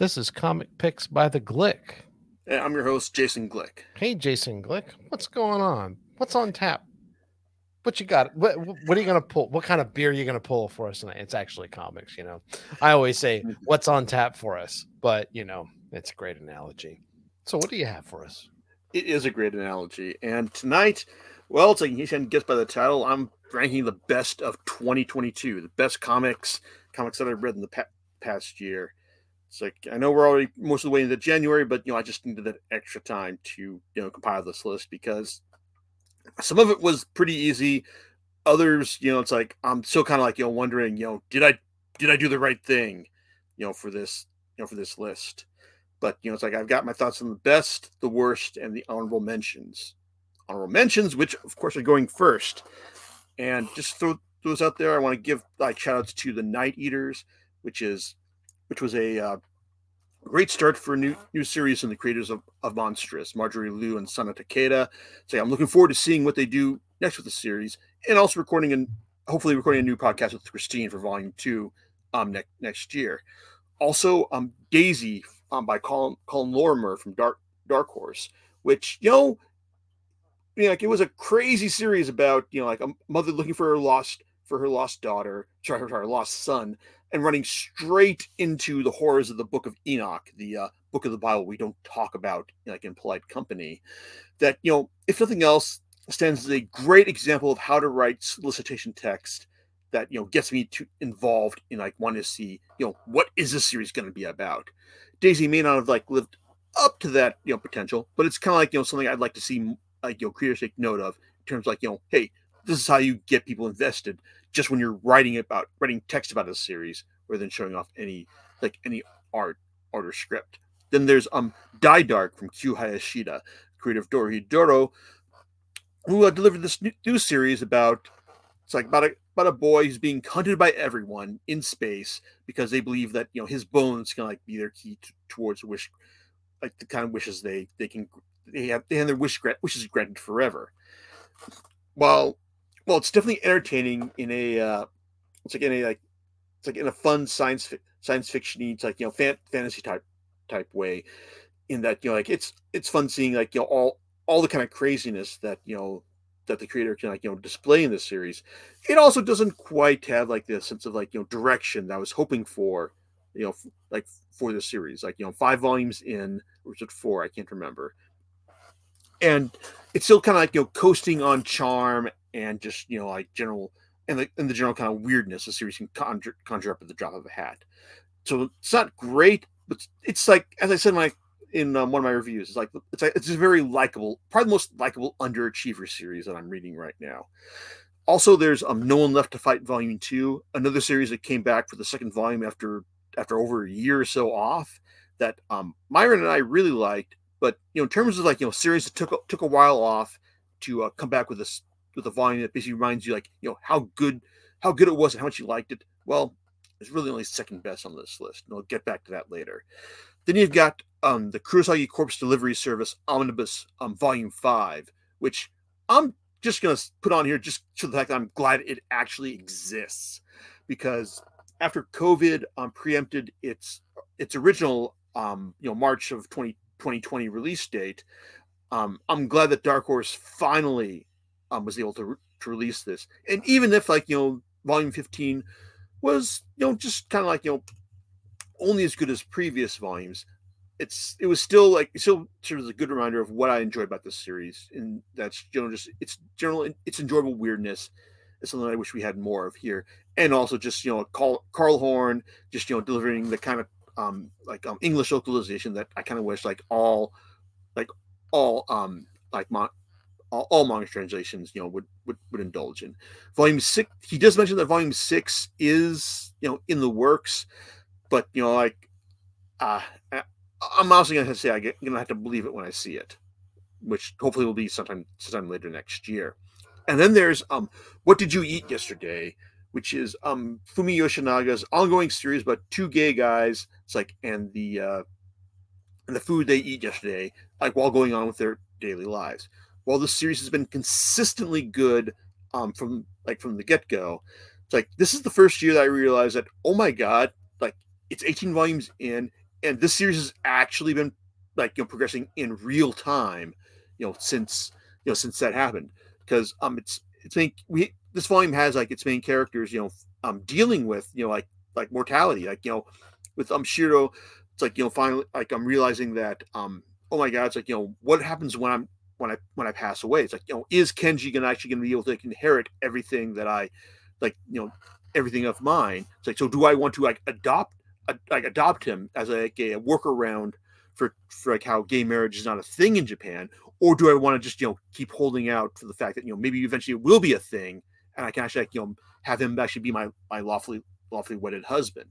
This is Comic Picks by the Glick. And I'm your host, Jason Glick. Hey, Jason Glick, what's going on? What's on tap? What you got? What What are you gonna pull? What kind of beer are you gonna pull for us tonight? It's actually comics, you know. I always say. "What's on tap for us?" But you know, it's a great analogy. So, what do you have for us? It is a great analogy. And tonight, well, it's like you can guess by the title, I'm ranking the best of 2022, the best comics, comics that I've read in the pa- past year. It's like I know we're already most of the way into January, but you know, I just needed that extra time to you know compile this list because some of it was pretty easy. Others, you know, it's like I'm still kind of like you know wondering, you know, did I did I do the right thing, you know, for this you know for this list. But you know, it's like I've got my thoughts on the best, the worst, and the honorable mentions. Honorable mentions, which of course are going first, and just throw those out there. I want to give like shout outs to the Night Eaters, which is which was a uh, great start for a new new series and the creators of, of Monstrous, Marjorie Liu and Sana Takeda. So yeah, I'm looking forward to seeing what they do next with the series, and also recording and hopefully recording a new podcast with Christine for Volume Two um next next year. Also, um Daisy um by Colin Colin Lorimer from Dark Dark Horse, which you know, you know, like it was a crazy series about you know like a mother looking for her lost for her lost daughter, sorry, her, lost son, and running straight into the horrors of the Book of Enoch, the uh, book of the Bible we don't talk about like in polite company. That you know, if nothing else, stands as a great example of how to write solicitation text that you know gets me to involved in like wanting to see you know what is this series going to be about. Daisy may not have like lived up to that you know potential, but it's kind of like you know something I'd like to see like you know creators take note of in terms of like you know hey this is how you get people invested just when you're writing about writing text about a series rather than showing off any like any art art or script. Then there's um Dai Dark from Q Hayashida, creator of Dorohedoro, who uh, delivered this new, new series about it's like about a about a boy who's being hunted by everyone in space because they believe that you know his bones can like be their key to, towards wish like the kind of wishes they they can they have they have their wish grant wishes granted forever. Well, well, it's definitely entertaining in a uh, it's like in a like it's like in a fun science fi- science fiction it's like you know fan, fantasy type type way in that you know like it's it's fun seeing like you know all all the kind of craziness that you know that the creator can like you know display in this series. It also doesn't quite have like the sense of like you know direction that i was hoping for you know f- like for the series like you know five volumes in or is it four? I can't remember. And it's still kind of like you know coasting on charm and just you know like general and the, and the general kind of weirdness the series can conjure, conjure up at the drop of a hat. So it's not great but it's like as i said in my in um, one of my reviews it's like it's like, it's a very likable probably the most likable underachiever series that i'm reading right now. Also there's um no one left to fight volume two another series that came back for the second volume after after over a year or so off that um myron and i really liked but you know in terms of like you know series that took took a while off to uh, come back with this with a volume that basically reminds you like you know how good how good it was and how much you liked it well it's really only second best on this list and i'll get back to that later then you've got um, the Kurosagi Corpse Delivery Service Omnibus um, Volume 5, which I'm just going to put on here just to the fact that I'm glad it actually exists. Because after COVID um, preempted its its original um, you know March of 20, 2020 release date, um, I'm glad that Dark Horse finally um, was able to, re- to release this. And even if like you know Volume 15 was you know just kind of like you know only as good as previous volumes it's it was still like still serves as a good reminder of what I enjoy about this series, and that's you know just it's general it's enjoyable weirdness. It's something I wish we had more of here, and also just you know Carl, Carl Horn just you know delivering the kind of um like um English localization that I kind of wish like all like all um like mon- all, all translations you know would, would would indulge in. Volume six, he does mention that volume six is you know in the works, but you know like uh I'm also gonna say I'm gonna have to believe it when I see it, which hopefully will be sometime sometime later next year. And then there's um, what did you eat yesterday? Which is um Fumi Yoshinaga's ongoing series about two gay guys. It's like and the uh, and the food they eat yesterday, like while going on with their daily lives. While this series has been consistently good um from like from the get go, it's like this is the first year that I realized that oh my god, like it's 18 volumes in and this series has actually been like you know progressing in real time, you know, since you know since that happened. Because um it's it's main we this volume has like its main characters you know um dealing with you know like like mortality like you know with um Shiro it's like you know finally like I'm realizing that um oh my god it's like you know what happens when I'm when I when I pass away. It's like you know is Kenji gonna actually gonna be able to like, inherit everything that I like you know everything of mine? It's like so do I want to like adopt like adopt him as like a, a workaround for for like how gay marriage is not a thing in Japan, or do I want to just you know keep holding out for the fact that you know maybe eventually it will be a thing, and I can actually like, you know have him actually be my my lawfully lawfully wedded husband.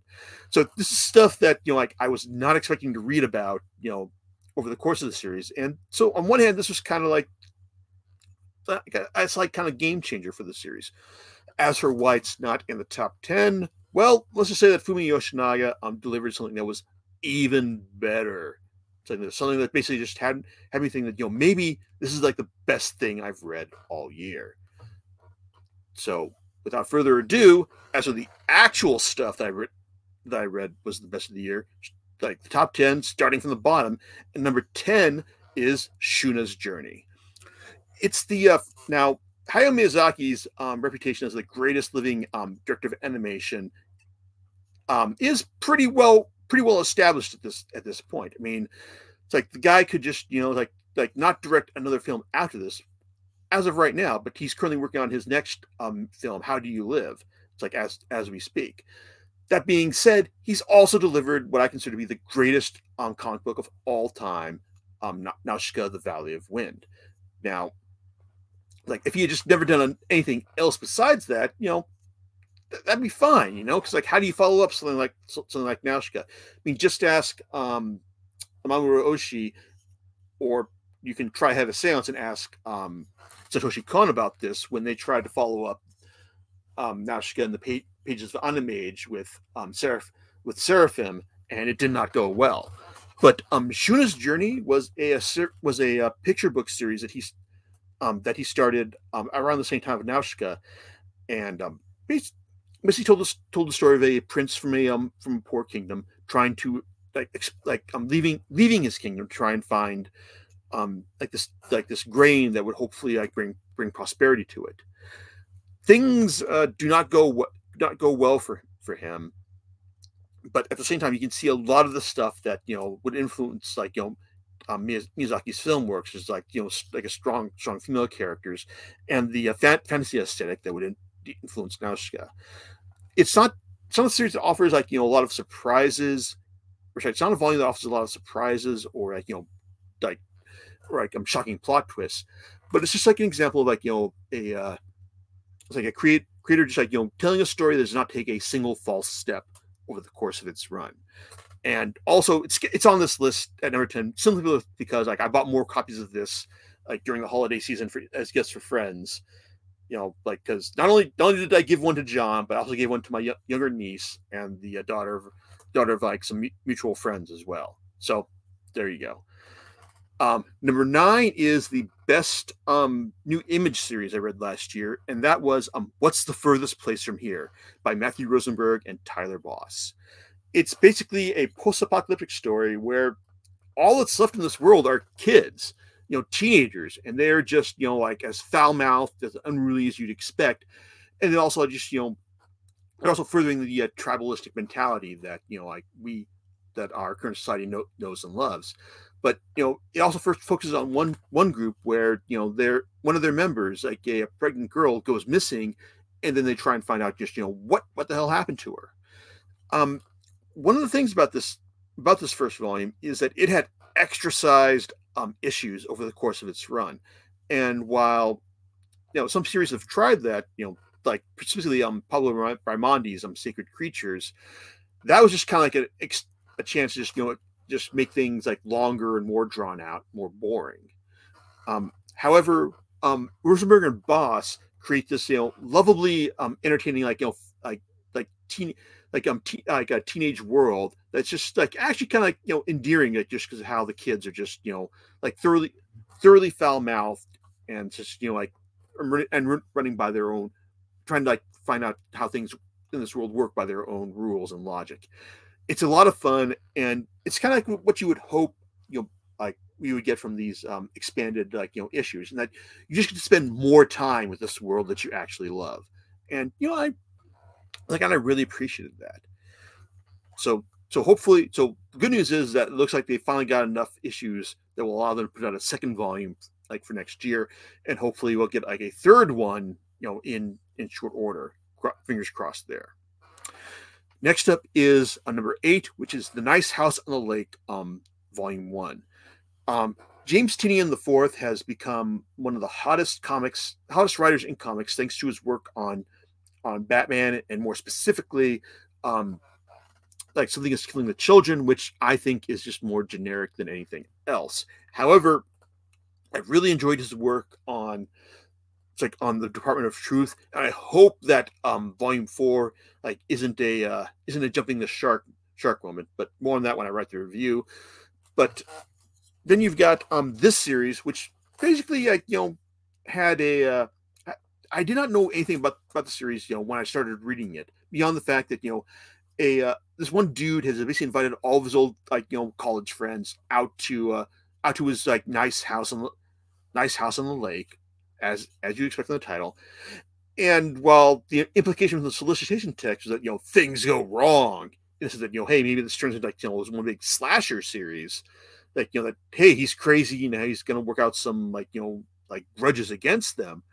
So this is stuff that you know like I was not expecting to read about you know over the course of the series, and so on one hand this was kind of like it's like kind of game changer for the series. As for White's not in the top ten, well, let's just say that Fumi Yoshinaga um, delivered something that was even better something, something that basically just had had me think that you know maybe this is like the best thing I've read all year. So without further ado, as for the actual stuff that I read that I read was the best of the year, like the top ten, starting from the bottom, and number ten is Shuna's Journey. It's the uh, now Hayao Miyazaki's um, reputation as the greatest living um, director of animation um, is pretty well pretty well established at this at this point. I mean, it's like the guy could just you know like like not direct another film after this as of right now, but he's currently working on his next um, film, How Do You Live? It's like as as we speak. That being said, he's also delivered what I consider to be the greatest um, comic book of all time, um, Nausicaa, The Valley of Wind. Now, like if he had just never done anything else besides that, you know, that'd be fine, you know, because like, how do you follow up something like something like Nausicaa? I mean, just ask um, Mamoru Oshii, or you can try have a seance and ask um, Satoshi Kon about this when they tried to follow up um, in the pa- pages of Animage with um, Seraph with Seraphim, and it did not go well. But um, Shuna's Journey was a, a was a, a, picture book series that he um, that he started um, around the same time with Nausicaa, and um, Missy told us told the story of a prince from a um from a poor kingdom trying to like ex- like um leaving leaving his kingdom to try and find um like this like this grain that would hopefully like bring bring prosperity to it. Things uh, do not go not go well for for him, but at the same time you can see a lot of the stuff that you know would influence like you know um, Miyazaki's film works is like you know like a strong strong female characters and the uh, fantasy aesthetic that would in, influence Nausicaa. It's not some of the series that offers like you know a lot of surprises. Or it's not a volume that offers a lot of surprises or like you know like like um, shocking plot twists, but it's just like an example of like you know a uh, it's like a create creator just like you know telling a story that does not take a single false step over the course of its run. And also, it's it's on this list at number ten simply because like I bought more copies of this like during the holiday season for as gifts for friends, you know, like because not only not only did I give one to John, but I also gave one to my y- younger niece and the uh, daughter of daughter of like some mutual friends as well. So there you go. Um, number nine is the best um, new image series I read last year, and that was um, "What's the Furthest Place from Here" by Matthew Rosenberg and Tyler Boss. It's basically a post-apocalyptic story where all that's left in this world are kids you know teenagers and they're just you know like as foul mouthed as unruly as you'd expect and then also just you know they're also furthering the uh, tribalistic mentality that you know like we that our current society know, knows and loves but you know it also first focuses on one one group where you know they're one of their members like a, a pregnant girl goes missing and then they try and find out just you know what what the hell happened to her um one of the things about this about this first volume is that it had extra sized um, issues over the course of its run. And while you know some series have tried that, you know, like specifically um Pablo Raimondi's um Sacred Creatures, that was just kind of like a, a chance to just you know just make things like longer and more drawn out, more boring. Um, however, um, Rosenberg and Boss create this you know lovably um entertaining like you know like like teen like um te- like a teenage world that's just like actually kind of like you know endearing like just because of how the kids are just you know like thoroughly thoroughly foul mouthed and just you know like and running by their own trying to like find out how things in this world work by their own rules and logic it's a lot of fun, and it's kind of like what you would hope you know like we would get from these um, expanded like you know issues, and that you just get to spend more time with this world that you actually love. And you know, I like, and I really appreciated that. So, so hopefully, so the good news is that it looks like they finally got enough issues that will allow them to put out a second volume like for next year, and hopefully we'll get like a third one, you know, in in short order. Fingers crossed there. Next up is a uh, number eight, which is the Nice House on the Lake, um, Volume One. Um, James Tynion IV has become one of the hottest comics, hottest writers in comics, thanks to his work on on Batman and more specifically, um, like something is killing the children, which I think is just more generic than anything else. However, I really enjoyed his work on like on the Department of Truth, and I hope that um, Volume Four like isn't a uh, isn't a jumping the shark shark moment, but more on that when I write the review. But then you've got um, this series, which basically like you know had a uh, I did not know anything about about the series, you know, when I started reading it. Beyond the fact that you know, a uh, this one dude has basically invited all of his old like you know college friends out to uh, out to his like nice house on the nice house on the lake, as as you expect from the title. And while the implication from the solicitation text is that you know things go wrong, this is that you know hey maybe this turns into like you know one big slasher series, like you know that hey he's crazy you know he's gonna work out some like you know like grudges against them.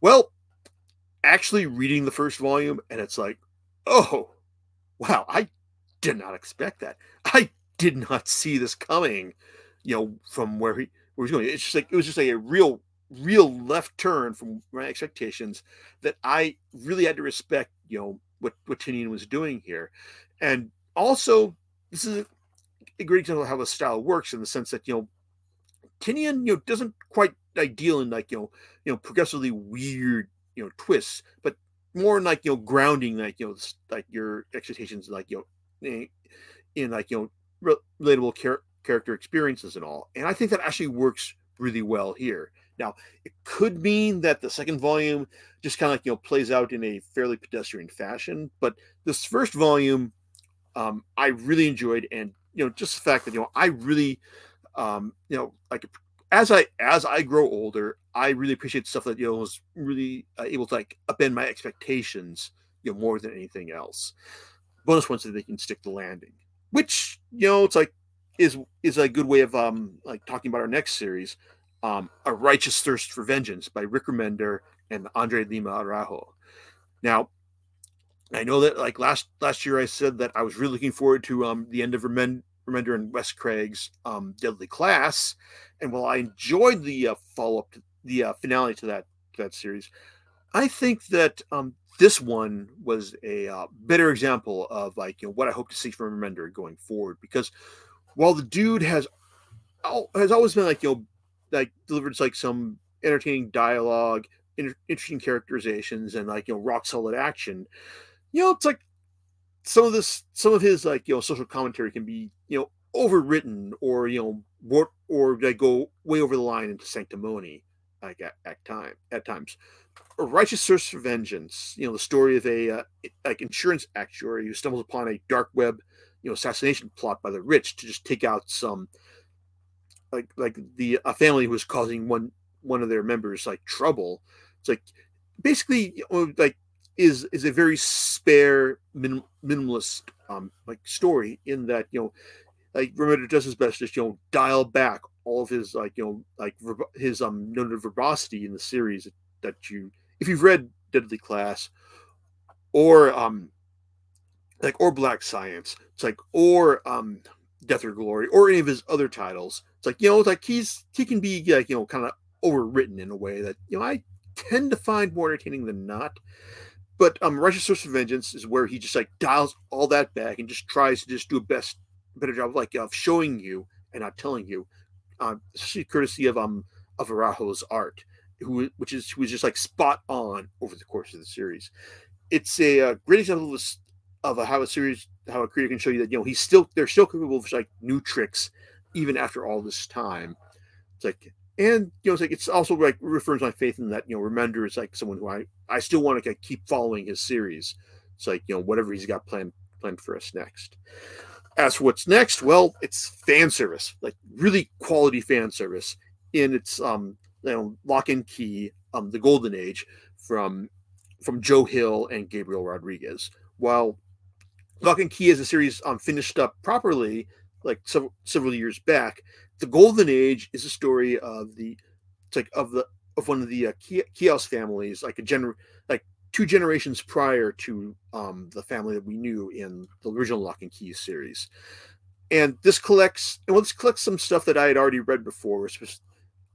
Well, actually reading the first volume and it's like, oh, wow, I did not expect that. I did not see this coming, you know, from where he where he's going. It's just like it was just like a real, real left turn from my expectations that I really had to respect, you know, what what Tynion was doing here. And also, this is a great example of how the style works in the sense that, you know, Tynion, you know, doesn't quite ideal in like, you know, you know, progressively weird you know twists, but more like you know grounding like you know like your expectations like you know in, in like you know relatable char- character experiences and all. And I think that actually works really well here. Now, it could mean that the second volume just kind of like you know plays out in a fairly pedestrian fashion, but this first volume um, I really enjoyed, and you know just the fact that you know I really um, you know like as I as I grow older, I really appreciate stuff that you know was really uh, able to like upend my expectations, you know, more than anything else. Bonus ones that they can stick the landing, which you know it's like is is a good way of um like talking about our next series, um, a righteous thirst for vengeance by Rick Remender and Andre Lima Araujo. Now, I know that like last last year I said that I was really looking forward to um the end of Remender and Wes Craig's um, Deadly Class. And while I enjoyed the uh, follow up, to the uh, finale to that to that series, I think that um, this one was a uh, better example of like you know what I hope to see from Remender going forward. Because while the dude has has always been like you know like delivers like some entertaining dialogue, inter- interesting characterizations, and like you know rock solid action, you know it's like some of this some of his like you know social commentary can be you know overwritten or you know or, or they go way over the line into sanctimony like at, at time at times. A righteous thirst for vengeance you know the story of a uh, like insurance actuary who stumbles upon a dark web you know assassination plot by the rich to just take out some like like the a family was causing one one of their members like trouble. It's like basically like is is a very spare minim, minimalist um like story in that you know like Remender does his best to you know dial back all of his like you know like his um noted verbosity in the series that you if you've read Deadly Class or um like or Black Science. It's like or um Death or Glory or any of his other titles it's like you know it's like he's he can be like you know kind of overwritten in a way that you know I tend to find more entertaining than not but um, Righteous Source of Vengeance is where he just like dials all that back and just tries to just do a best better job of like of showing you and not telling you, uh, especially courtesy of um of Araujo's art, who which is who is just like spot on over the course of the series. It's a, a uh, great example of, of how a series how a creator can show you that you know he's still they're still capable of like new tricks even after all this time. It's like and you know, it's like it's also like reaffirms my faith in that you know Remender is like someone who I I still want to keep following his series. It's like you know whatever he's got planned planned for us next. as for what's next, well, it's fan service, like really quality fan service in its um, you know, Locke and Key, um, the golden age from from Joe Hill and Gabriel Rodriguez. While Locke and Key as a series um, finished up properly, like several several years back, the Golden Age is a story of the it's like of the of one of the uh, Kiosk families, like a gener like two generations prior to um, the family that we knew in the original Locke and Key series. And this collects, and well, this collects some stuff that I had already read before,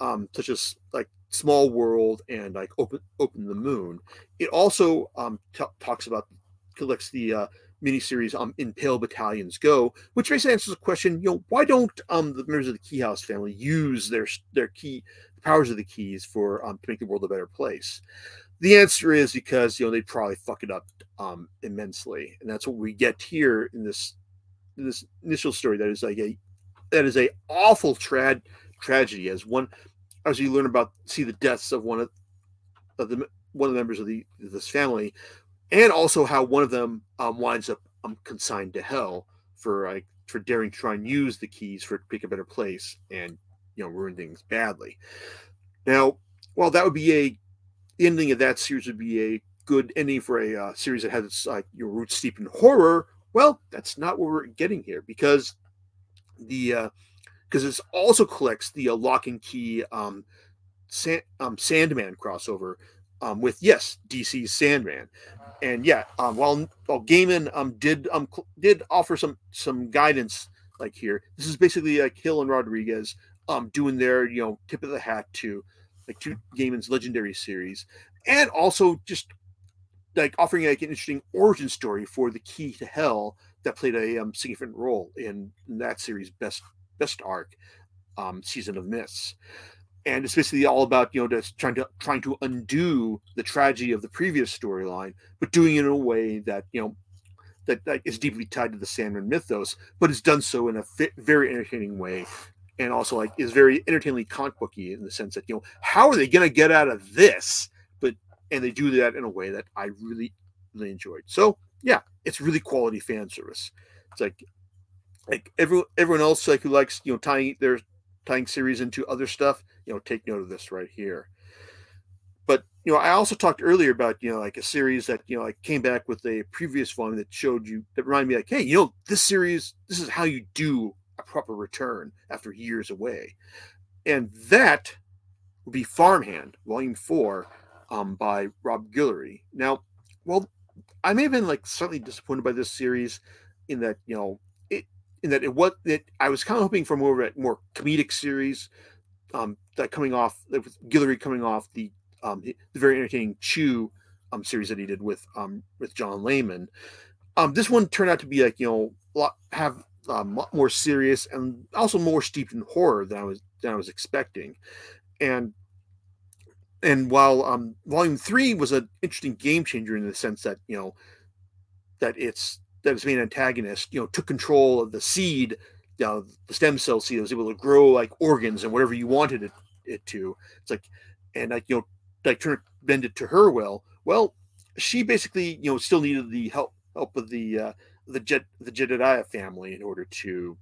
um, such as like Small World and like Open Open the Moon. It also um, t- talks about collects the uh, miniseries um, in Pale Battalions Go, which basically answers the question, you know, why don't um, the members of the Key House family use their their key the powers of the keys for um, to make the world a better place? The answer is because you know they probably fuck it up um, immensely, and that's what we get here in this in this initial story. That is like a that is a awful trad tragedy as one as you learn about see the deaths of one of, of the one of the members of the this family, and also how one of them um, winds up um, consigned to hell for like for daring to try and use the keys for pick a better place and you know ruin things badly. Now, while that would be a ending of that series would be a good ending for a uh, series that has its like your roots steep in horror. Well, that's not what we're getting here because the uh, because it also collects the uh, Locke and Key um, Sand, um, Sandman crossover um, with yes DC's Sandman, and yeah, um, while while Gaiman um, did um cl- did offer some some guidance like here, this is basically like Hill and Rodriguez um doing their you know tip of the hat to like to Gaiman's legendary series, and also just like offering like an interesting origin story for the Key to Hell that played a um, significant role in, in that series' best best arc, um, Season of Mists. And it's basically all about you know just trying to trying to undo the tragedy of the previous storyline, but doing it in a way that you know that, that is deeply tied to the Sandman mythos, but is done so in a fi- very entertaining way, and also like is very entertainingly comic booky in the sense that you know how are they going to get out of this? But and they do that in a way that I really really enjoyed. So yeah, it's really quality fan service. It's like like everyone everyone else like who likes you know tying their tying series into other stuff you know take note of this right here. But you know i also talked earlier about you know like a series that you know i came back with a previous volume that showed you that reminded me like hey you know this series this is how you do a proper return after years away. And that would be farmhand volume four um, by rob guillory. Now well i may have been like slightly disappointed by this series in that you know that it was that I was kind of hoping for more of a more comedic series, um, that coming off with Guillory coming off the um the very entertaining Chew um series that he did with um with John Layman. Um, this one turned out to be like you know a lot, have um, lot more serious and also more steeped in horror than I was than I was expecting, and and while um volume three was an interesting game changer in the sense that you know that it's that its main antagonist, you know, took control of the seed, you know, the stem cell seed, was able to grow like organs and whatever you wanted it, it to. It's like, and like, you know, like turn bend it to her will. Well, she basically, you know, still needed the help help of the uh, the Jet the Jedediah family in order to,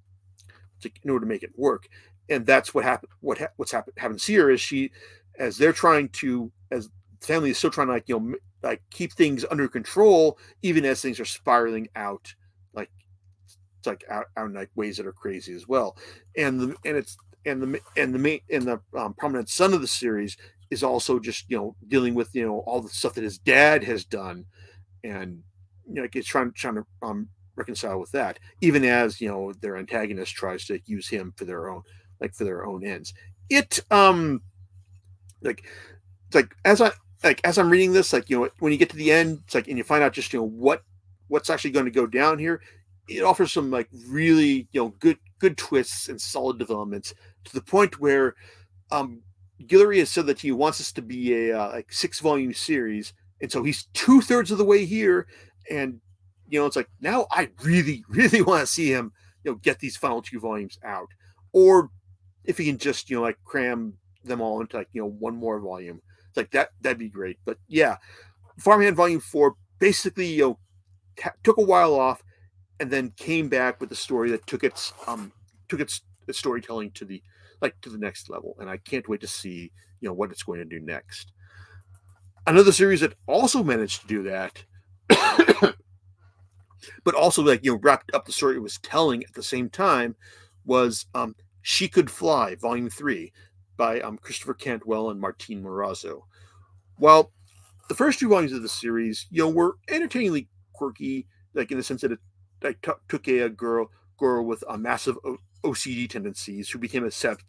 to in order to make it work. And that's what happened. What ha- what's happened happens here is she, as they're trying to, as the family is still trying to like you know like keep things under control even as things are spiraling out like it's like out, out in like ways that are crazy as well. And the and it's and the and the main and the um, prominent son of the series is also just you know dealing with you know all the stuff that his dad has done and you know like it's trying trying to um, reconcile with that even as you know their antagonist tries to use him for their own like for their own ends. It um like like as i like as I'm reading this, like you know, when you get to the end, it's like and you find out just you know what what's actually going to go down here. It offers some like really you know good good twists and solid developments to the point where um Guillory has said that he wants this to be a uh, like six volume series, and so he's two thirds of the way here, and you know it's like now I really really want to see him you know get these final two volumes out, or if he can just you know like cram them all into like you know one more volume it's like that that'd be great. But yeah, Farmhand Volume Four basically you know t- took a while off, and then came back with a story that took its um took its, its storytelling to the like to the next level. And I can't wait to see you know what it's going to do next. Another series that also managed to do that, but also like you know wrapped up the story it was telling at the same time, was um, She Could Fly, Volume Three, by um, Christopher Cantwell and Martin Morazzo. While the first two volumes of the series, you know, were entertainingly quirky, like in the sense that it like, t- took a, a, girl girl with a massive o- OCD tendencies who became obsessed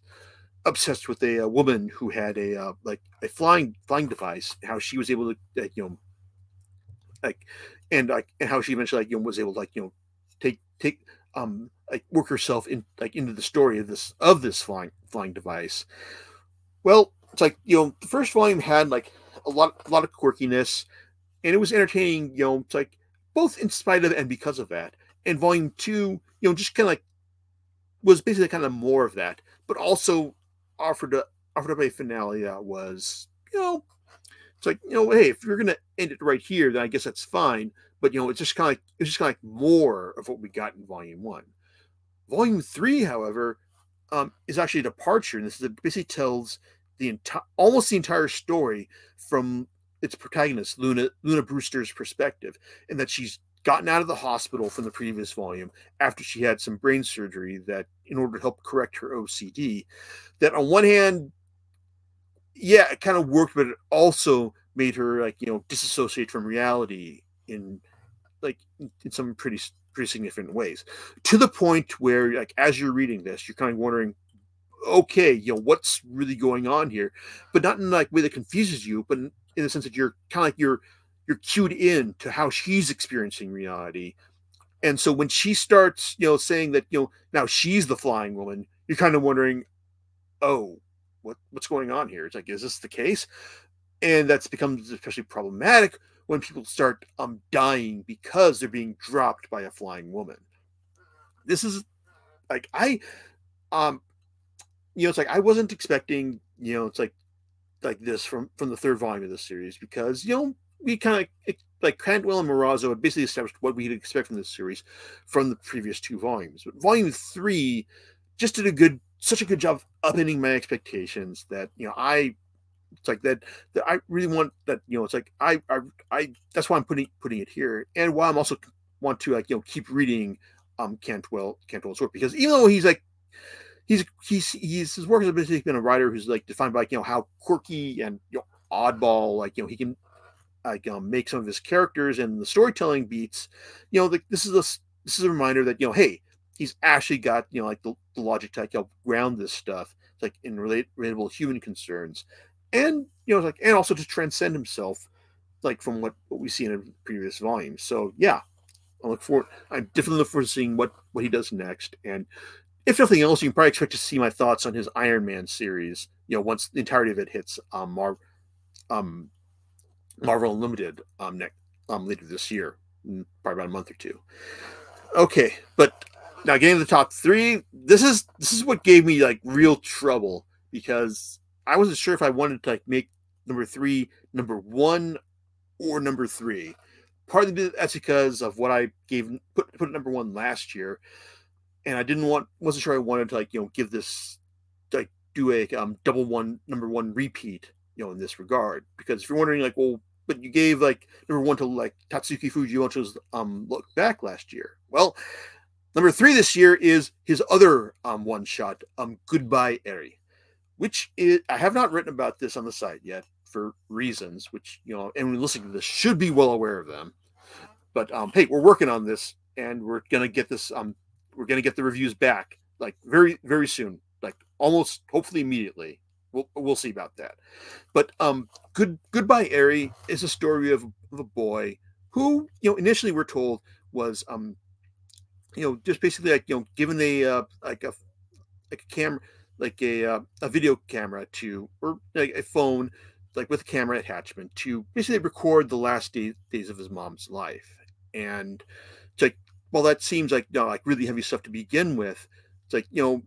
obsessed with a, a woman who had a uh, like a flying flying device. How she was able to like, you know like and like and how she eventually like you know was able to like you know take take um like work herself in like into the story of this of this flying flying device. Well, it's like you know the first volume had like a lot a lot of quirkiness, and it was entertaining. You know, it's like both in spite of and because of that. And volume two, you know, just kind of like was basically kind of more of that, but also offered a, offered up a finale that was, you know, it's like you know, hey, if you're gonna end it right here, then I guess that's fine. But you know, it's just kind of like it's just kind of like more of what we got in volume one. Volume three, however, um, is actually a departure, and this is basically tells the entire almost the entire story from its protagonist, Luna Luna Brewster's perspective, and that she's gotten out of the hospital from the previous volume after she had some brain surgery that in order to help correct her OCD. That on one hand, yeah, it kind of worked, but it also made her like you know disassociate from reality in like in some pretty pretty significant ways. To the point where like as you're reading this you're kind of wondering okay you know what's really going on here? But not in like way that confuses you but in, the sense that you're kind of like you're you're cued in to how she's experiencing reality. And so when she starts you know saying that you know now she's the flying woman you're kind of wondering oh what what's going on here? It's like is this the case? And that's becomes especially problematic when people start um dying because they're being dropped by a flying woman. This is like I um you know it's like I wasn't expecting you know it's like like this from from the third volume of this series because you know we kind of like Cantwell and Morazzo had basically established what we'd expect from this series from the previous two volumes. But volume three just did a good such a good job of upending my expectations that you know I it's like that, that I really want that, you know, it's like I, I, I, that's why I'm putting, putting it here. And why I'm also want to like, you know, keep reading, um, Cantwell, Cantwell's work, because even though he's like, he's, he's, he's, his work has basically been a writer who's like defined by, like, you know, how quirky and, you know, oddball, like, you know, he can, like, um, make some of his characters and the storytelling beats, you know, the, this is a, this is a reminder that, you know, hey, he's actually got, you know, like the, the logic to like, you know, ground this stuff like in relate, relatable human concerns and you know like and also to transcend himself like from what, what we see in a previous volume so yeah i look forward i'm definitely looking forward to seeing what what he does next. And if nothing else you can probably expect to see my thoughts on his iron man series you know once the entirety of it hits um, Mar- um marvel unlimited um next um later this year probably about a month or two. Okay but now getting to the top three this is this is what gave me like real trouble because I wasn't sure if I wanted to like make number three number one or number three. Partly that's because of what I gave put put number one last year, and I didn't want wasn't sure I wanted to like you know give this like do a um, double one number one repeat you know in this regard. Because if you're wondering like well but you gave like number one to like Tatsuki Fujimoto's um look back last year. Well number three this year is his other um one shot um goodbye Eri which is, I have not written about this on the site yet for reasons which, you know, anyone listening to this should be well aware of them. But um, hey, we're working on this and we're to get this, um, we're to get the reviews back like very, very soon, like almost hopefully immediately. We'll, we'll see about that. But um, good goodbye, Eri is a story of, of a boy who, you know, initially we're told was um, you know, just basically like you know, given a uh, like a like a camera like a uh, a video camera to or like a phone like with a camera attachment to basically record the last day, days of his mom's life. And it's like well that seems like you know, like really heavy stuff to begin with it's like you know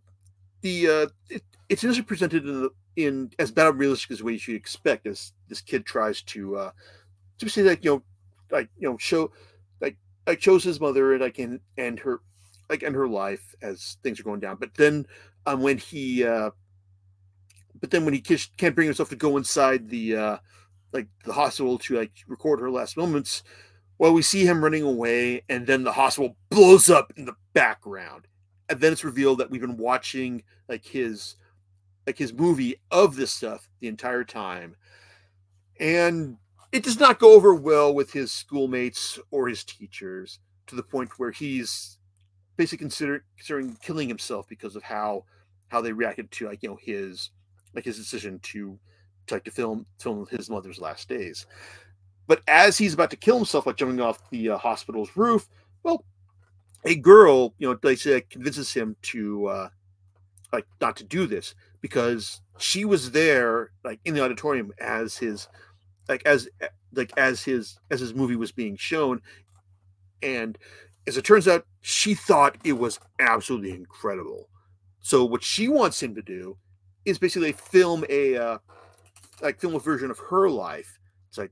the uh it, it's initially presented in the in as bad of realistic as way you expect as this kid tries to uh to say like you know like you know show like like shows his mother and like and and her like and her life as things are going down. But then um when he uh but then when he can't bring himself to go inside the uh like the hospital to like record her last moments, well, we see him running away, and then the hospital blows up in the background, and then it's revealed that we've been watching like his like his movie of this stuff the entire time, and it does not go over well with his schoolmates or his teachers to the point where he's basically consider, considering killing himself because of how how they reacted to like you know his like his decision to to like to film film his mother's last days. But as he's about to kill himself by jumping off the uh, hospital's roof, well, a girl, you know, they say convinces him to uh, like not to do this because she was there, like in the auditorium as his, like as like as his as his movie was being shown, and as it turns out, she thought it was absolutely incredible. So what she wants him to do is basically film a uh, like film a version of her life. It's like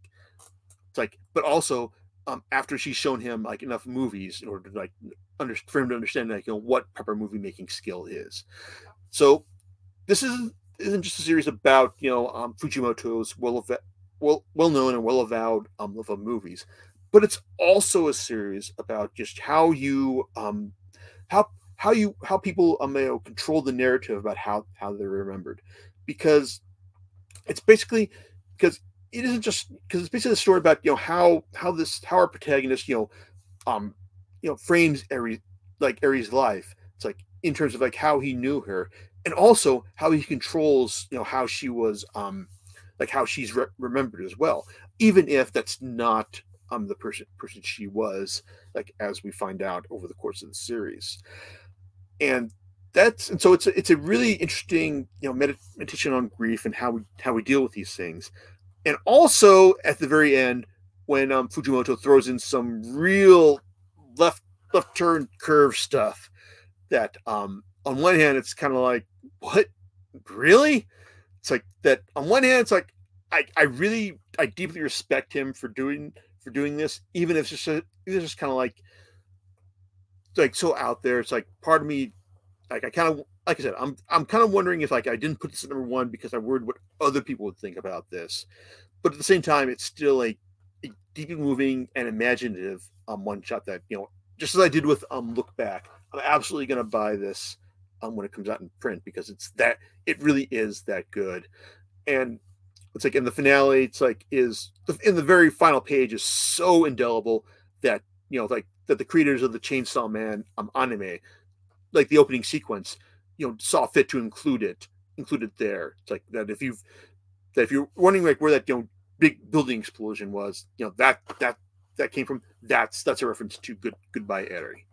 it's like, but also um, after she's shown him like enough movies in order to like under, for him to understand like you know what proper movie making skill is. So this is isn't just a series about you know um, Fujimoto's well well well known and well avowed um, love of movies, but it's also a series about just how you um how how you how people um, you know, control the narrative about how how they're remembered because it's basically because it isn't just because it's basically a story about you know how how this how our protagonist you know um you know frames Eri like Eri's life. It's like in terms of like how he knew her and also how he controls you know how she was um like how she's re- remembered as well even if that's not um the person person she was like as we find out over the course of the series. And that's and so it's a, it's a really interesting you know meditation on grief and how we how we deal with these things. And also at the very end when um, Fujimoto throws in some real left left turn curve stuff that um, on one hand it's kind of like what? Really? It's like that on one hand it's like I, I really I deeply respect him for doing for doing this even if it's just a, it's just kind of like like so out there it's like part of me like I kind of like I said, I'm I'm kind of wondering if like I didn't put this at number one because I worried what other people would think about this, but at the same time, it's still a, a deeply moving and imaginative um one shot that you know just as I did with um Look Back, I'm absolutely gonna buy this um when it comes out in print because it's that it really is that good, and it's like in the finale, it's like is in the very final page is so indelible that you know like that the creators of the Chainsaw Man um anime like the opening sequence, you know, saw fit to include it, include it there. It's like that if you've that if you're wondering like where that you know big building explosion was, you know that that that came from that's that's a reference to good goodbye Eri.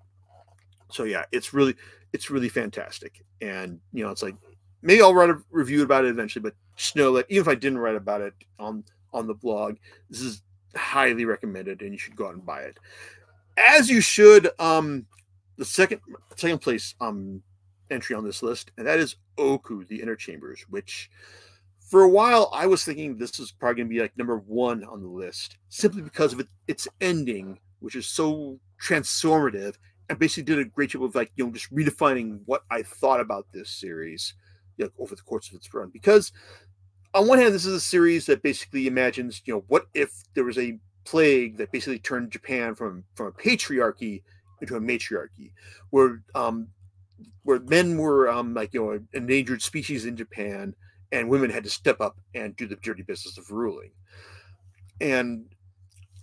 So yeah, it's really it's really fantastic, and you know it's like maybe I'll write a review about it eventually, but that even if I didn't write about it on on the blog, this is highly recommended, and you should go out and buy it, as you should. Um, the second second place um entry on this list, and that is Ooku, the Inner Chambers, which for a while I was thinking this was probably gonna be like number one on the list, simply because of it, its ending, which is so transformative and basically did a great job of like you know just redefining what I thought about this series over the course of its run. Because on one hand, this is a series that basically imagines, you know, what if there was a plague that basically turned Japan from from a patriarchy into a matriarchy, where um, where men were um, like you know an endangered species in Japan, and women had to step up and do the dirty business of ruling. And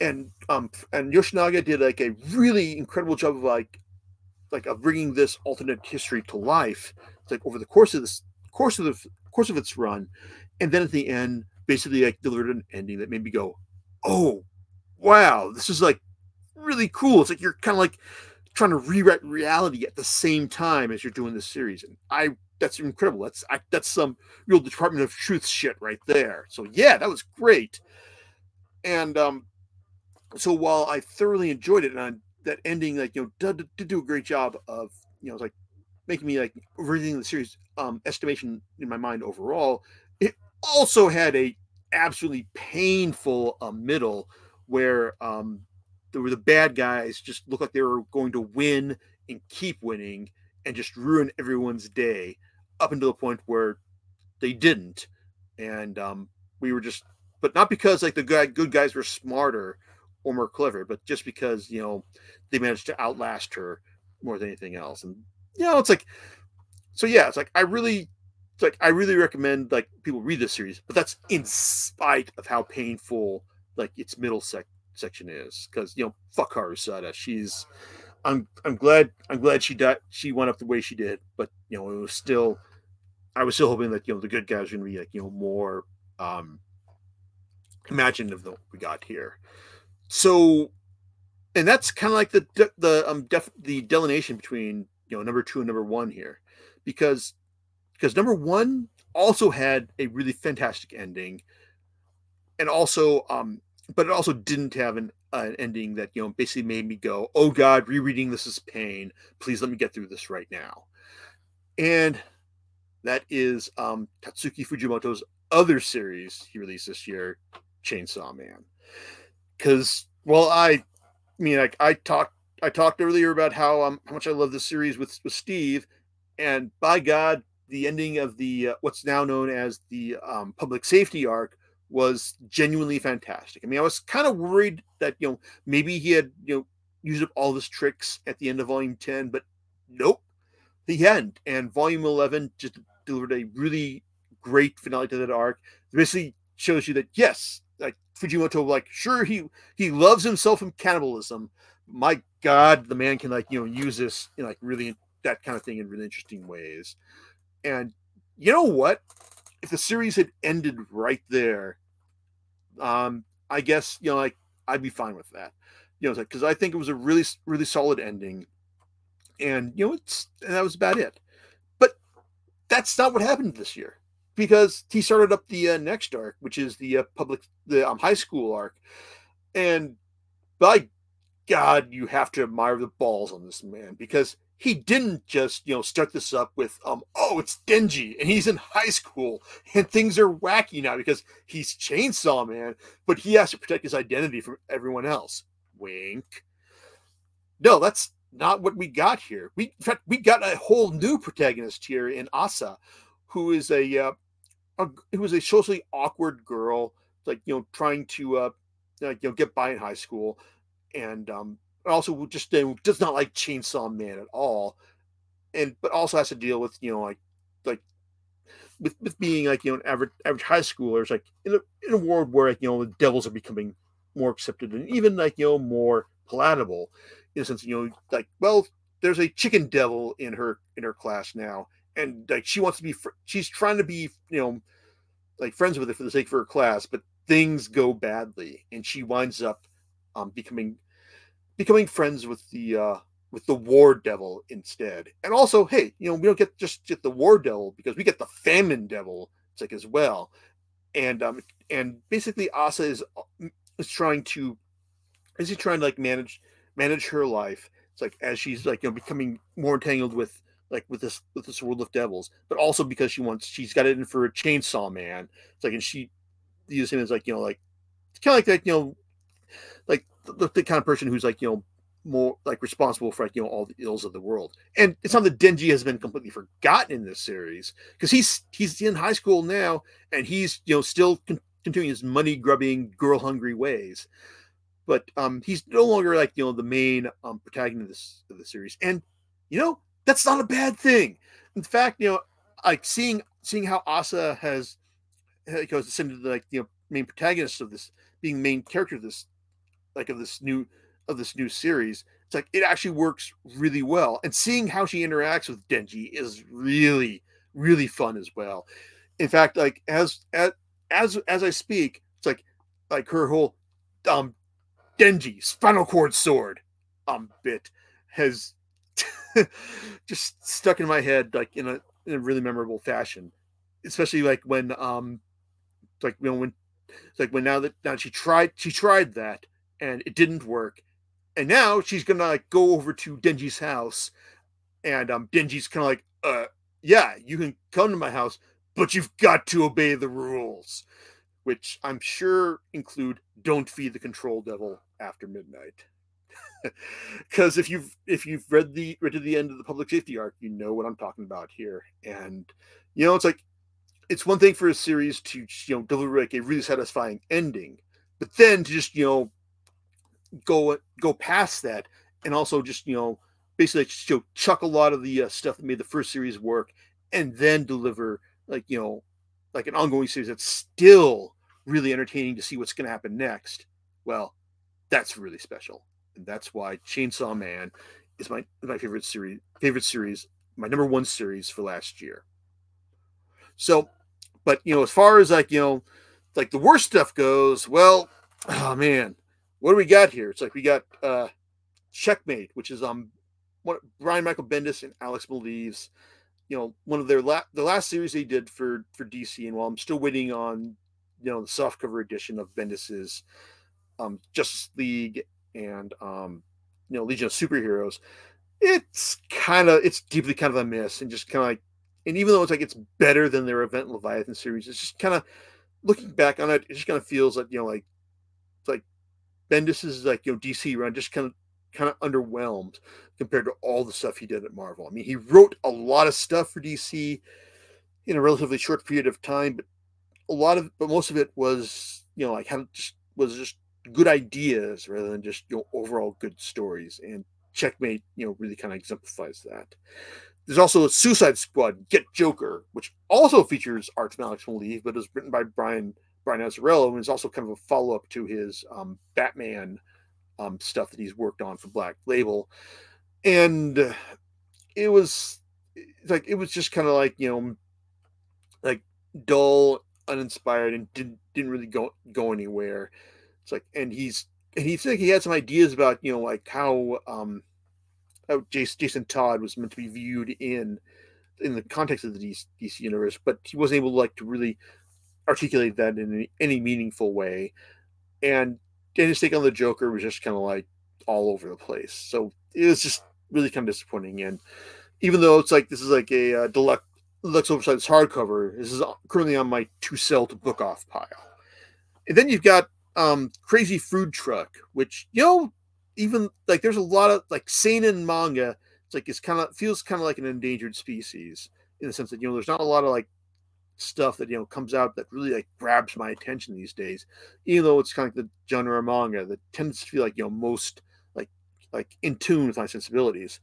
and um and Yoshinaga did like a really incredible job of like like of bringing this alternate history to life. It's like over the course of this course of the course of its run, and then at the end, basically like delivered an ending that made me go, "Oh, wow, this is like really cool. It's like you're kind of like trying to rewrite reality at the same time as you're doing this series, and I that's incredible. That's I, that's some real Department of Truth shit right there. So yeah, that was great. And um, so while I thoroughly enjoyed it, and I, that ending, like you know, did, did do a great job of you know, like making me like reading the series um estimation in my mind overall. It also had a absolutely painful uh, middle where um the, the bad guys just looked like they were going to win and keep winning and just ruin everyone's day up until the point where they didn't. And um, we were just, but not because like the guy, good guys were smarter or more clever, but just because, you know, they managed to outlast her more than anything else. And, you know, it's like, so yeah, it's like, I really, it's like, I really recommend like people read this series, but that's in spite of how painful like its middle sec- section is. Cause, you know, fuck Harusada. She's, I'm I'm glad I'm glad she died she went up the way she did, but you know it was still I was still hoping that you know the good guys were gonna be like you know more um imaginative than we got here. So and that's kind of like the the um def, the delineation between you know number two and number one here, because because number one also had a really fantastic ending, and also um but it also didn't have an an ending that you know basically made me go, "Oh God, rereading this is pain. Please let me get through this right now." And that is um, Tatsuki Fujimoto's other series he released this year, Chainsaw Man. Because well, I, I mean, like I talked, I talked earlier about how um how much I love this series with with Steve, and by God, the ending of the uh, what's now known as the um, public safety arc was genuinely fantastic. I mean, I was kind of worried that you know maybe he had you know used up all his tricks at the end of Volume Ten, but nope, he hadn't. And Volume Eleven just delivered a really great finale to that arc. It basically shows you that yes, like Fujimoto, like sure he he loves himself in cannibalism. My God, the man can like you know use this in like really that kind of thing in really interesting ways. And you know what? if the series had ended right there, um, I guess you know, like I'd be fine with that. You know, because I think it was a really, really solid ending, and you know, it's and that was about it. But that's not what happened this year because he started up the uh, next arc, which is the uh, public, the um, high school arc, and by God, you have to admire the balls on this man because he didn't just you know start this up with um oh it's Denji and he's in high school and things are wacky now because he's Chainsaw Man, but he has to protect his identity from everyone else. Wink. No, that's not what we got here. We in fact we got a whole new protagonist here in Asa, who is a, uh, a who is a socially awkward girl, like you know trying to uh you know get by in high school, and um also just does not like Chainsaw Man at all, and but also has to deal with you know like like with, with being like you know an average average high schoolers like in a in a world where like you know the devils are becoming more accepted and even like you know more palatable in a sense you know like well there's a chicken devil in her in her class now and like she wants to be fr- she's trying to be you know like friends with it for the sake of her class but things go badly and she winds up um becoming becoming friends with the uh with the war devil instead. And also, hey, you know, we don't get just get the war devil because we get the famine devil it's like as well. And um and basically Asa is uh, is trying to is he trying to like manage manage her life. It's like as she's like you know becoming more entangled with like with this with this world of devils, but also because she wants she's got it in for a chainsaw man. It's like and she uses him as like you know like kind of like that you know like the, the kind of person who's like you know more like responsible for like you know all the ills of the world. And it's not that Denji has been completely forgotten in this series because he's he's in high school now and he's you know still con- continuing his money grubbing, girl hungry ways. But um, he's no longer like you know the main um, protagonist of, the series, and you know that's not a bad thing. In fact, you know, like seeing seeing how Asa has goes ascended to like you know main protagonist of this, being main character of this like of this new of this new series it's like it actually works really well and seeing how she interacts with denji is really really fun as well. In fact like as as as, i speak it's like like her whole um denji spinal cord sword um bit has just stuck in my head like in a in a really memorable fashion. Especially like when um like you know when like when now that now she tried she tried that and it didn't work. And now she's gonna like go over to Denji's house, and um Denji's kind of like, uh, yeah, you can come to my house, but you've got to obey the rules, which I'm sure include don't feed the control devil after midnight. because if you've if you've read the read to the end of the public safety arc, you know what I'm talking about here. And you know, it's like it's one thing for a series to you know deliver like a really satisfying ending, but then to just you know go go past that and also just you know basically just, you know, chuck a lot of the uh, stuff that made the first series work and then deliver like you know like an ongoing series that's still really entertaining to see what's going to happen next. Well, that's really special and that's why Chainsaw Man is my my favorite series. Favorite series, my number one series for last year. So, but you know, as far as like you know, like the worst stuff goes, well, oh man, what do we got here? It's like we got uh Checkmate, which is um what Brian Michael Bendis and Alex Maleev's, you know, one of their la- the last series they did for for DC, and while I'm still waiting on you know the softcover edition of Bendis's um Justice League and um, you know Legion of Superheroes, it's kind of it's deeply kind of a miss and just kind of like, and even though it's like it's better than their Event Leviathan series, it's just kind of looking back on it, it just kind of feels like you know like like Bendis is like you know DC run just kind of kind of underwhelmed compared to all the stuff he did at Marvel. I mean, he wrote a lot of stuff for DC in a relatively short period of time, but a lot of but most of it was you know like had just was just good ideas rather than just you know overall good stories. And Checkmate, you know, really kind of exemplifies that. There's also Suicide Squad, Get Joker, which also features art Alex Maleev, but is written by Brian Brian Azzarello and is also kind of a follow up to his um, Batman um, stuff that he's worked on for Black Label. And it was like it was just kind of like you know like dull, uninspired, and didn't didn't really go go anywhere. It's like, and he's and he said he had some ideas about you know like how um how Jason, Jason Todd was meant to be viewed in in the context of the DC, DC universe, but he wasn't able to like to really articulate that in any, meaningful way. And his take on the Joker was just kind of like all over the place. So it was just really kind of disappointing. And even though it's like this is like a uh, deluxe deluxe oversized hardcover, this is currently on my to sell to book off pile. And then you've got um Crazy Food Truck, which you know, even like there's a lot of like seinen manga. It's like it's kind of feels kind of like an endangered species in the sense that you know there's not a lot of like stuff that you know comes out that really like grabs my attention these days. Even though it's kind of like the genre of manga that tends to feel like you know most like like in tune with my sensibilities.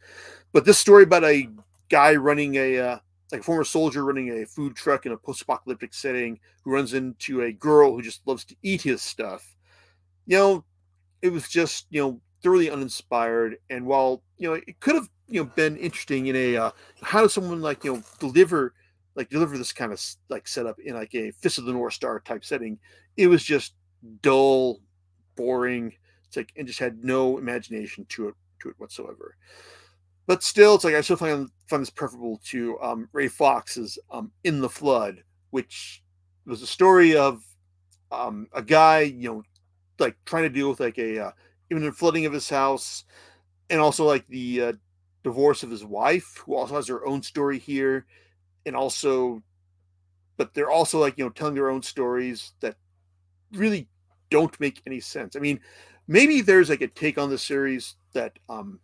But this story about a guy running a uh, like a former soldier running a food truck in a post-apocalyptic setting who runs into a girl who just loves to eat his stuff. You know, it was just you know thoroughly uninspired. And while you know it could have you know been interesting in a uh, how does someone like you know deliver like deliver this kind of like setup in like a Fist of the North Star type setting, it was just dull, boring. It's like and just had no imagination to it to it whatsoever but still, it's like I still find find this preferable to um, Ray Fawkes's um, "In the Flood," which was a story of um, a guy, you know, like trying to deal with like a uh, even the flooding of his house, and also like the uh, divorce of his wife, who also has her own story here, and also, but they're also like you know telling their own stories that really don't make any sense. I mean, maybe there's like a take on the series that um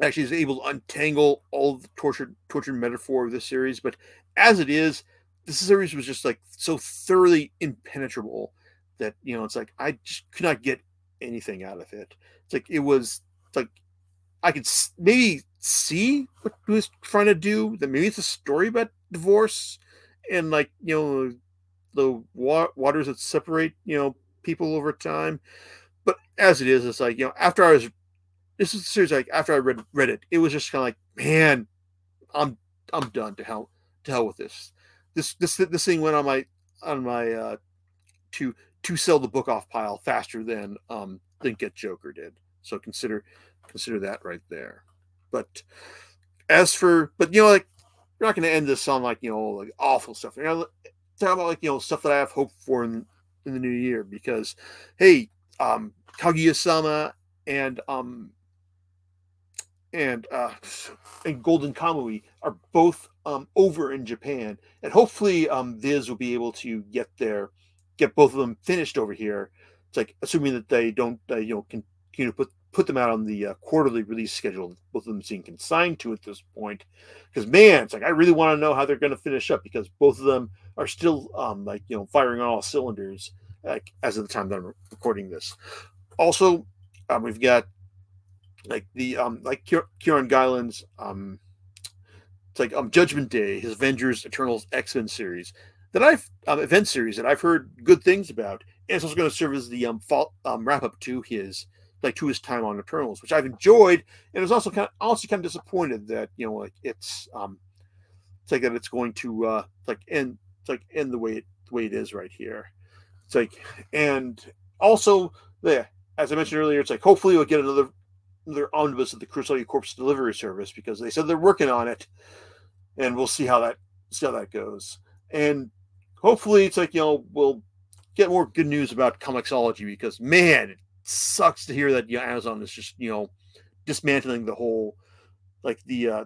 actually is able to untangle all the tortured tortured metaphor of this series. But as it is, this series was just like so thoroughly impenetrable that you know it's like I just could not get anything out of it. It's like it was like I could maybe see what he was trying to do. That maybe it's a story about divorce and like you know the wa- waters that separate you know people over time. But as it is, it's like you know after I was this is series like after I read read it, it was just kind of like, man, I'm I'm done to hell to hell with this. This this this thing went on my on my uh to to sell the book off pile faster than um than Get Joker did. So consider consider that right there. But as for but you know like we're not going to end this on like you know like awful stuff. You know, talk about like you know stuff that I have hope for in in the new year because hey, um Kaguya-sama and um and uh, and Golden Kamuy are both um, over in Japan, and hopefully um, Viz will be able to get there, get both of them finished over here. It's like assuming that they don't uh, you know continue to put put them out on the uh, quarterly release schedule. Both of them seem consigned to at this point, because man, it's like I really want to know how they're going to finish up because both of them are still um, like you know firing on all cylinders like as of the time that I'm recording this. Also, um, we've got like the um like Kieron Gillen's um it's like um Judgment Day, his Avengers Eternals X Men series that I've um, event series that I've heard good things about, and it's also going to serve as the um, fall, um wrap up to his like to his time on Eternals, which I've enjoyed, and was also kind of also kind of disappointed that you know like it's um it's like that it's going to uh like end it's like end the way it the way it is right here. It's like and also yeah, as I mentioned earlier, it's like hopefully we'll get another another omnibus of the Kurosagi Corpse delivery service because they said they're working on it, and we'll see how that see how that goes. And hopefully, it's like you know we'll get more good news about Comixology because man, sucks to hear that you know, Amazon is just you know dismantling the whole like the uh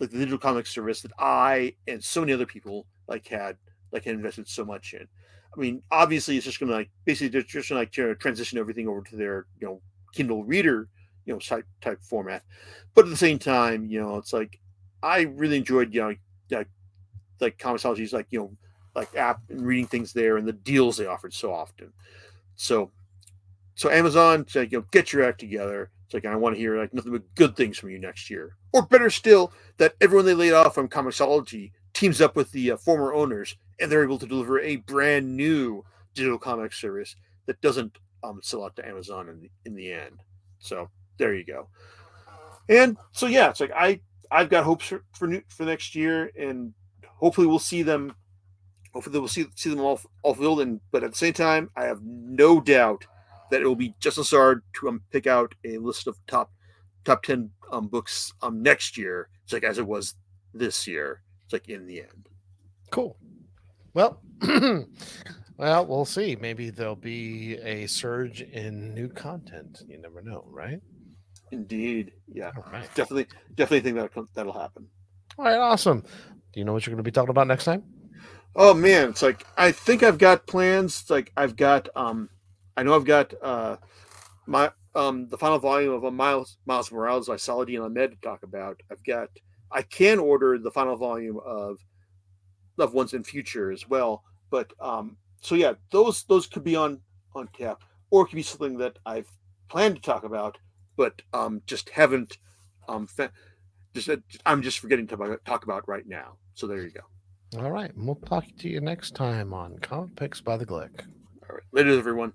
like the digital comic service that I and so many other people like had like had invested so much in. I mean, obviously, it's just going to like basically they're just going to like transition everything over to their you know Kindle Reader you know type type format, but at the same time, you know, it's like I really enjoyed you know like like Comixology's like you know like app and reading things there and the deals they offered so often. So so Amazon, like you know get your act together. It's like I want to hear like nothing but good things from you next year, or better still, that everyone they laid off from Comixology teams up with the uh, former owners and they're able to deliver a brand new digital comic service that doesn't um, sell out to Amazon in the, in the end. So there you go. And so yeah, it's like I I've got hopes for for, new, for next year, and hopefully we'll see them. Hopefully we'll see see them all all filled. And but at the same time, I have no doubt that it will be just as hard to um, pick out a list of top top ten um, books um next year. It's like as it was this year. It's like in the end. Cool. Well, well, we'll see. Maybe there'll be a surge in new content. You never know, right? Indeed. Yeah. Right. Definitely, definitely think that that'll happen. All right. Awesome. Do you know what you're going to be talking about next time? Oh man, it's like I think I've got plans. It's like I've got um, I know I've got uh, my um the final volume of a Miles Miles Morales by Saladin Ahmed to talk about. I've got I can order the final volume of loved ones in future as well. But um, so yeah, those those could be on on tap, or it could be something that I've planned to talk about, but um, just haven't um, fa- just uh, I'm just forgetting to talk about right now. So there you go. All right, we'll talk to you next time on Comic Picks by the Glick. All right, later, everyone.